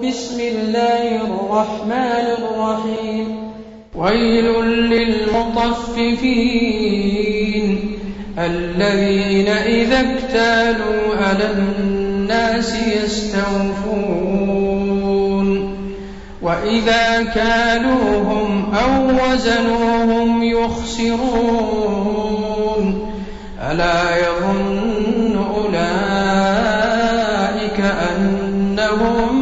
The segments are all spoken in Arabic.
بسم الله الرحمن الرحيم. ويل للمطففين الذين إذا اكتالوا على الناس يستوفون. وإذا كالوهم أو وزنوهم يخسرون. ألا يظن أولئك أنهم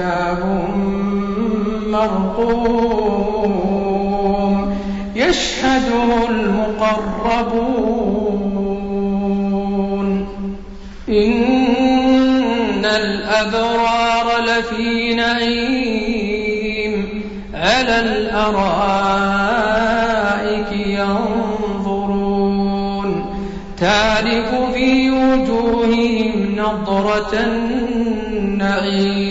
كتاب مرقوم يشهده المقربون إن الأبرار لفي نعيم على الأرائك ينظرون تعرف في وجوههم نضرة النعيم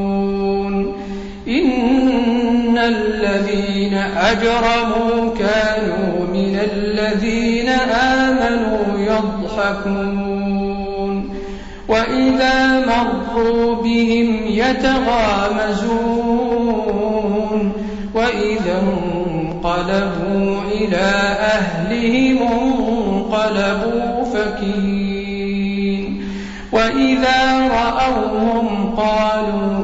الذين أجرموا كانوا من الذين آمنوا يضحكون وإذا مروا بهم يتغامزون وإذا انقلبوا إلى أهلهم انقلبوا فكين وإذا رأوهم قالوا